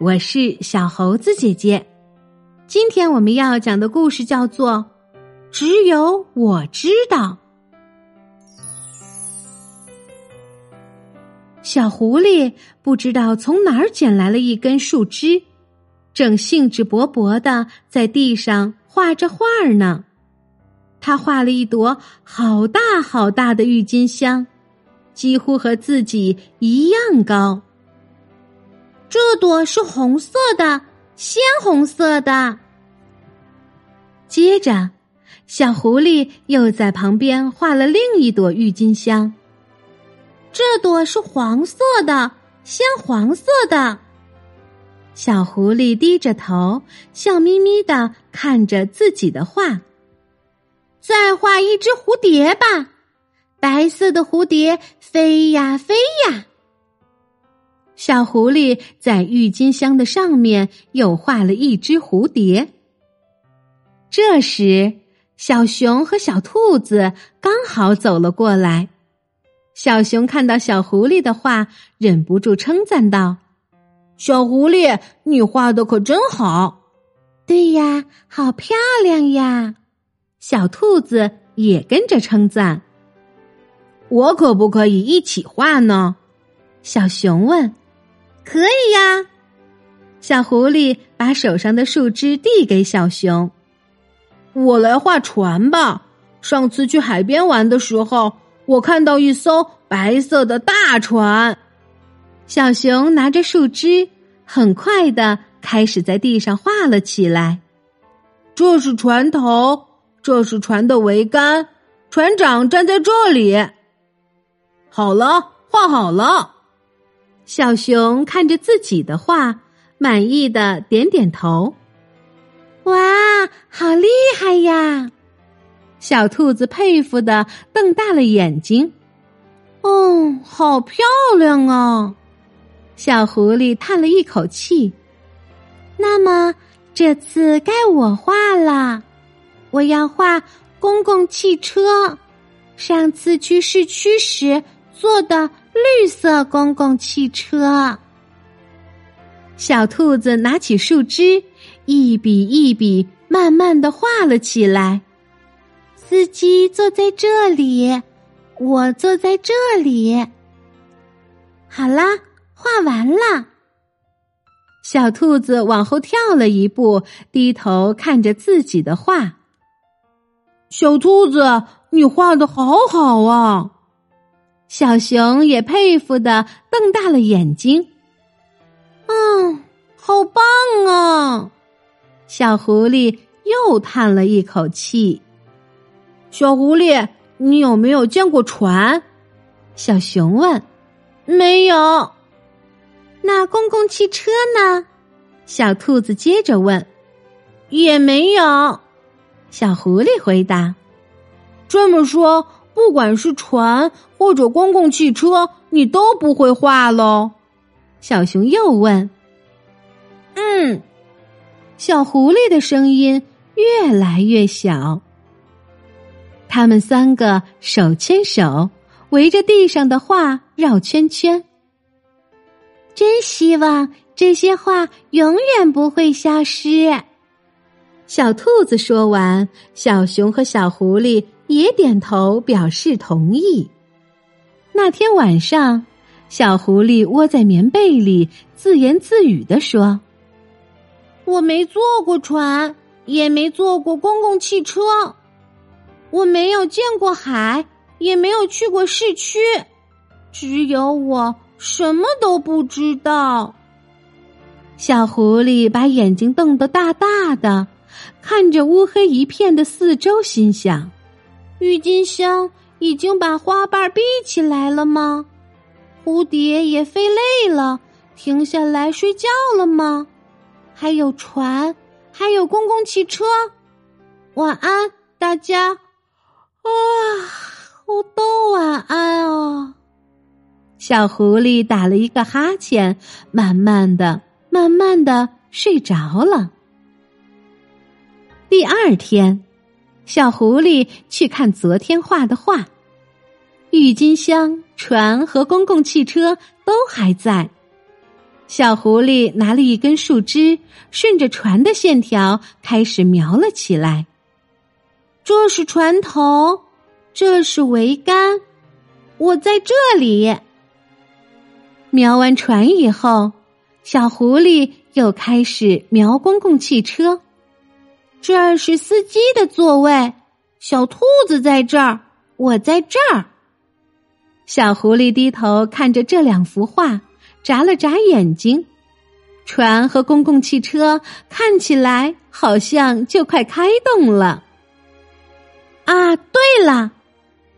我是小猴子姐姐。今天我们要讲的故事叫做《只有我知道》。小狐狸不知道从哪儿捡来了一根树枝，正兴致勃勃的在地上画着画儿呢。他画了一朵好大好大的郁金香，几乎和自己一样高。这朵是红色的，鲜红色的。接着，小狐狸又在旁边画了另一朵郁金香。这朵是黄色的，鲜黄色的。小狐狸低着头，笑眯眯的看着自己的画。再画一只蝴蝶吧，白色的蝴蝶飞呀飞呀。小狐狸在郁金香的上面又画了一只蝴蝶。这时，小熊和小兔子刚好走了过来。小熊看到小狐狸的画，忍不住称赞道：“小狐狸，你画的可真好！”“对呀，好漂亮呀！”小兔子也跟着称赞：“我可不可以一起画呢？”小熊问。“可以呀。”小狐狸把手上的树枝递给小熊：“我来画船吧。上次去海边玩的时候，我看到一艘白色的大船。”小熊拿着树枝，很快的开始在地上画了起来。这是船头。这是船的桅杆，船长站在这里。好了，画好了。小熊看着自己的画，满意的点点头。哇，好厉害呀！小兔子佩服的瞪大了眼睛。哦，好漂亮啊！小狐狸叹了一口气。那么这次该我画了。我要画公共汽车，上次去市区时坐的绿色公共汽车。小兔子拿起树枝，一笔一笔慢慢的画了起来。司机坐在这里，我坐在这里。好啦，画完了。小兔子往后跳了一步，低头看着自己的画。小兔子，你画的好好啊！小熊也佩服的瞪大了眼睛。嗯，好棒啊！小狐狸又叹了一口气。小狐狸，你有没有见过船？小熊问。没有。那公共汽车呢？小兔子接着问。也没有。小狐狸回答：“这么说，不管是船或者公共汽车，你都不会画喽？”小熊又问：“嗯。”小狐狸的声音越来越小。他们三个手牵手，围着地上的画绕圈圈。真希望这些画永远不会消失。小兔子说完，小熊和小狐狸也点头表示同意。那天晚上，小狐狸窝在棉被里，自言自语的说：“我没坐过船，也没坐过公共汽车，我没有见过海，也没有去过市区，只有我什么都不知道。”小狐狸把眼睛瞪得大大的。看着乌黑一片的四周，心想：郁金香已经把花瓣闭起来了吗？蝴蝶也飞累了，停下来睡觉了吗？还有船，还有公共汽车。晚安，大家！啊，我都晚安哦！小狐狸打了一个哈欠，慢慢的、慢慢的睡着了。第二天，小狐狸去看昨天画的画。郁金香、船和公共汽车都还在。小狐狸拿了一根树枝，顺着船的线条开始描了起来。这是船头，这是桅杆，我在这里。描完船以后，小狐狸又开始描公共汽车。这儿是司机的座位，小兔子在这儿，我在这儿。小狐狸低头看着这两幅画，眨了眨眼睛。船和公共汽车看起来好像就快开动了。啊，对了，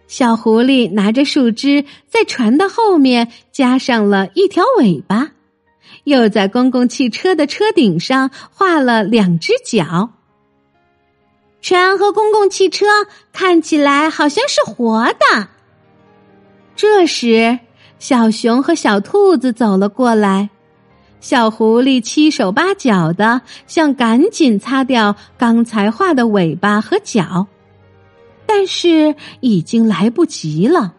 小狐狸拿着树枝在船的后面加上了一条尾巴，又在公共汽车的车顶上画了两只脚。船和公共汽车看起来好像是活的。这时，小熊和小兔子走了过来。小狐狸七手八脚的，想赶紧擦掉刚才画的尾巴和脚，但是已经来不及了。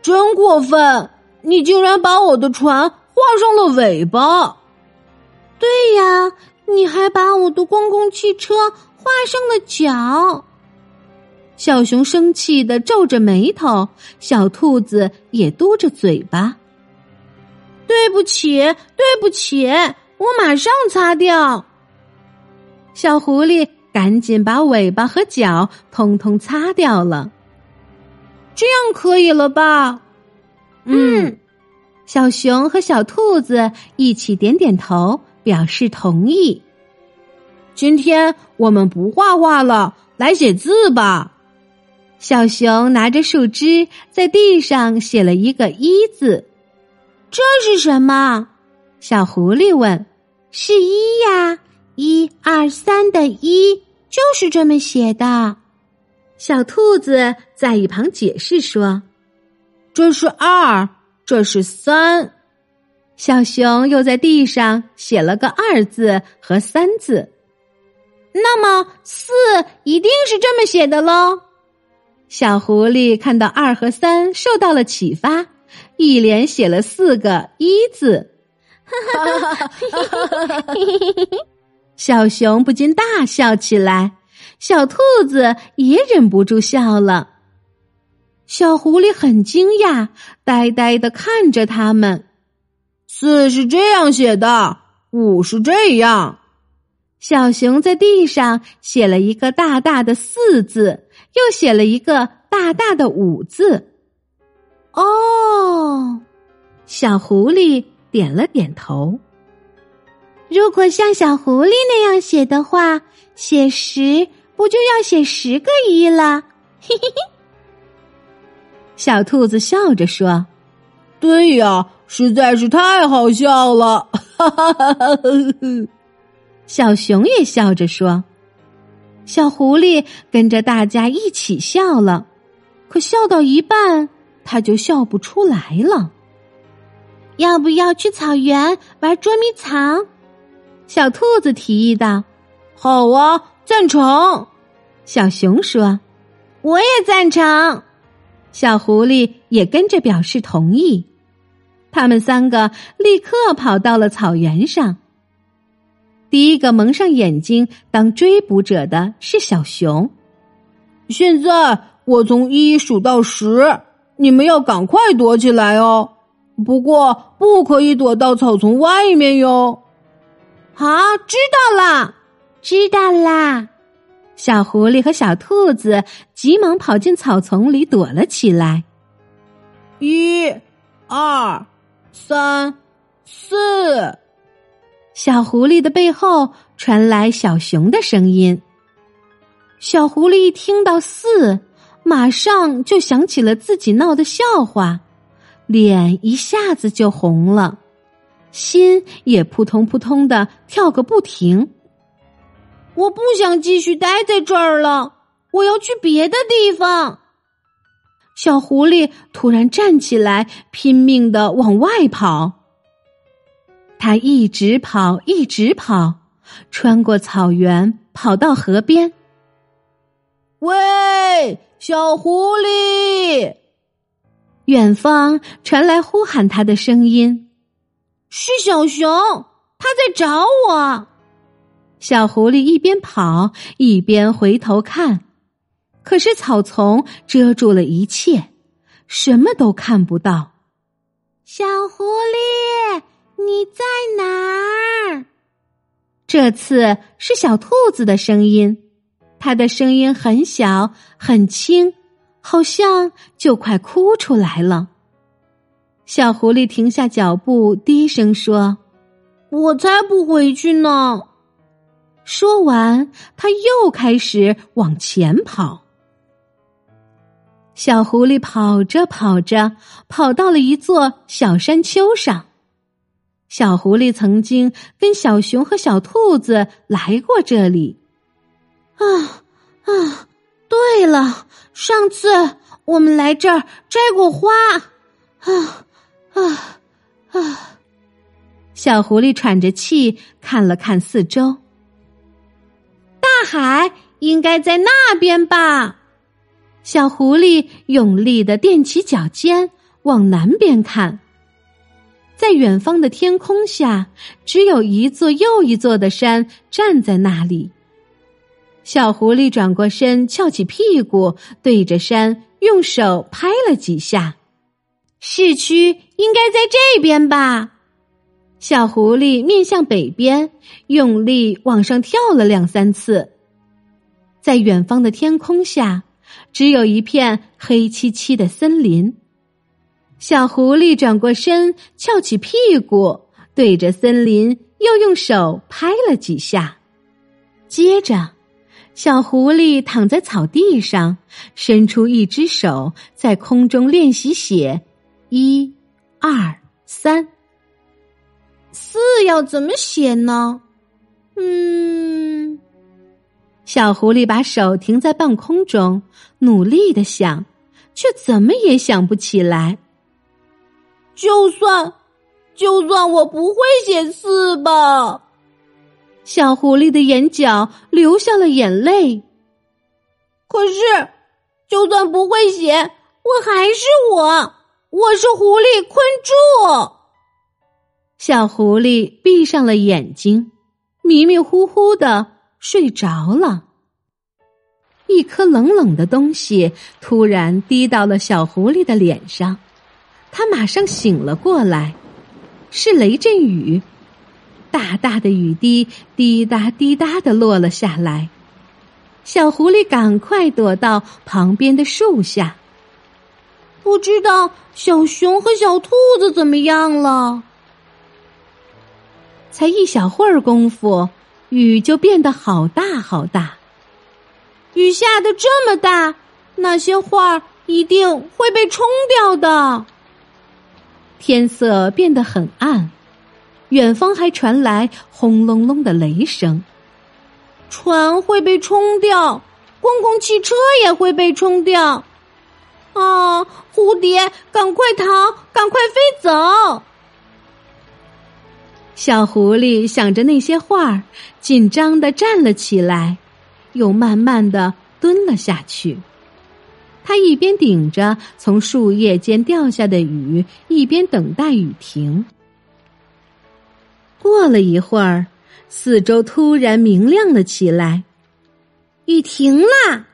真过分！你竟然把我的船画上了尾巴！对呀，你还把我的公共汽车画上了脚。小熊生气的皱着眉头，小兔子也嘟着嘴巴。对不起，对不起，我马上擦掉。小狐狸赶紧把尾巴和脚通通擦掉了。这样可以了吧？嗯，小熊和小兔子一起点点头，表示同意。今天我们不画画了，来写字吧。小熊拿着树枝在地上写了一个“一”字。这是什么？小狐狸问。“是一呀，一二三的一，就是这么写的。”小兔子在一旁解释说：“这是二，这是三。”小熊又在地上写了个“二”字和“三”字。那么四一定是这么写的喽。小狐狸看到二和三，受到了启发。一连写了四个“一”字，小熊不禁大笑起来，小兔子也忍不住笑了。小狐狸很惊讶，呆呆的看着他们。四是这样写的，五是这样。小熊在地上写了一个大大的“四”字，又写了一个大大的“五”字。哦，小狐狸点了点头。如果像小狐狸那样写的话，写十不就要写十个一了？嘿嘿嘿。小兔子笑着说：“对呀，实在是太好笑了。”哈哈哈哈小熊也笑着说：“小狐狸跟着大家一起笑了，可笑到一半。”它就笑不出来了。要不要去草原玩捉迷藏？小兔子提议道。好啊，赞成。小熊说：“我也赞成。”小狐狸也跟着表示同意。他们三个立刻跑到了草原上。第一个蒙上眼睛当追捕者的是小熊。现在我从一数到十。你们要赶快躲起来哦！不过不可以躲到草丛外面哟。好，知道啦，知道啦。小狐狸和小兔子急忙跑进草丛里躲了起来。一、二、三、四。小狐狸的背后传来小熊的声音。小狐狸一听到四。马上就想起了自己闹的笑话，脸一下子就红了，心也扑通扑通的跳个不停。我不想继续待在这儿了，我要去别的地方。小狐狸突然站起来，拼命的往外跑。他一直跑，一直跑，穿过草原，跑到河边。喂！小狐狸，远方传来呼喊他的声音。是小熊，它在找我。小狐狸一边跑一边回头看，可是草丛遮住了一切，什么都看不到。小狐狸，你在哪儿？这次是小兔子的声音，它的声音很小很轻，好像就快哭出来了。小狐狸停下脚步，低声说：“我才不回去呢。”说完，他又开始往前跑。小狐狸跑着跑着，跑到了一座小山丘上。小狐狸曾经跟小熊和小兔子来过这里。啊啊！对了，上次我们来这儿摘过花。啊啊啊！小狐狸喘着气看了看四周。大海应该在那边吧？小狐狸用力的踮起脚尖，往南边看。在远方的天空下，只有一座又一座的山站在那里。小狐狸转过身，翘起屁股，对着山用手拍了几下。市区应该在这边吧？小狐狸面向北边，用力往上跳了两三次。在远方的天空下，只有一片黑漆漆的森林。小狐狸转过身，翘起屁股，对着森林又用手拍了几下。接着，小狐狸躺在草地上，伸出一只手，在空中练习写“一、二、三、四”，要怎么写呢？嗯。小狐狸把手停在半空中，努力的想，却怎么也想不起来。就算，就算我不会写字吧。小狐狸的眼角流下了眼泪。可是，就算不会写，我还是我，我是狐狸昆柱。小狐狸闭上了眼睛，迷迷糊糊的。睡着了，一颗冷冷的东西突然滴到了小狐狸的脸上，他马上醒了过来，是雷阵雨，大大的雨滴滴答滴答的落了下来。小狐狸赶快躲到旁边的树下，不知道小熊和小兔子怎么样了。才一小会儿功夫。雨就变得好大好大，雨下的这么大，那些画一定会被冲掉的。天色变得很暗，远方还传来轰隆隆的雷声。船会被冲掉，公共汽车也会被冲掉。啊，蝴蝶，赶快逃，赶快飞走！小狐狸想着那些画儿，紧张的站了起来，又慢慢的蹲了下去。他一边顶着从树叶间掉下的雨，一边等待雨停。过了一会儿，四周突然明亮了起来，雨停了。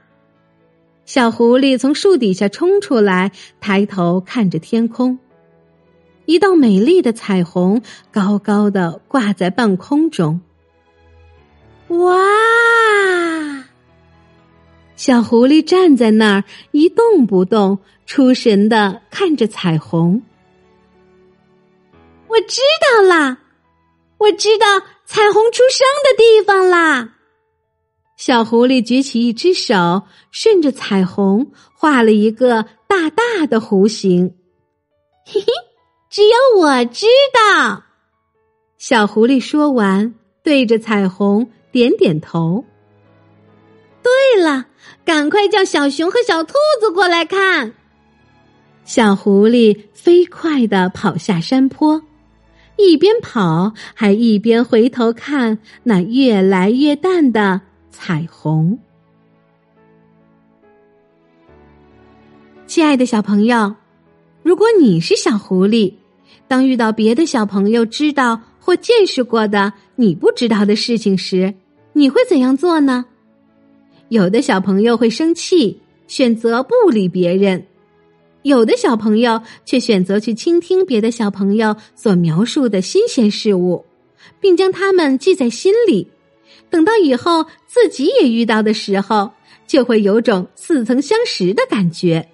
小狐狸从树底下冲出来，抬头看着天空。一道美丽的彩虹高高的挂在半空中。哇！小狐狸站在那儿一动不动，出神的看着彩虹。我知道啦，我知道彩虹出生的地方啦。小狐狸举起一只手，顺着彩虹画了一个大大的弧形。嘿嘿。只有我知道。小狐狸说完，对着彩虹点点头。对了，赶快叫小熊和小兔子过来看。小狐狸飞快的跑下山坡，一边跑还一边回头看那越来越淡的彩虹。亲爱的小朋友，如果你是小狐狸。当遇到别的小朋友知道或见识过的你不知道的事情时，你会怎样做呢？有的小朋友会生气，选择不理别人；有的小朋友却选择去倾听别的小朋友所描述的新鲜事物，并将它们记在心里。等到以后自己也遇到的时候，就会有种似曾相识的感觉。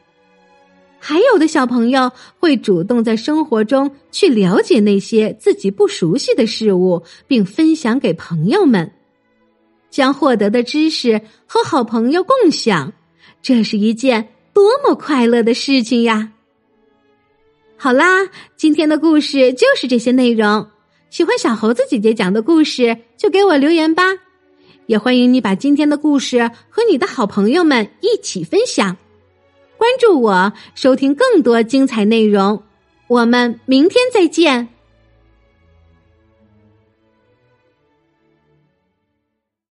还有的小朋友会主动在生活中去了解那些自己不熟悉的事物，并分享给朋友们，将获得的知识和好朋友共享，这是一件多么快乐的事情呀！好啦，今天的故事就是这些内容。喜欢小猴子姐姐讲的故事，就给我留言吧。也欢迎你把今天的故事和你的好朋友们一起分享。关注我，收听更多精彩内容。我们明天再见。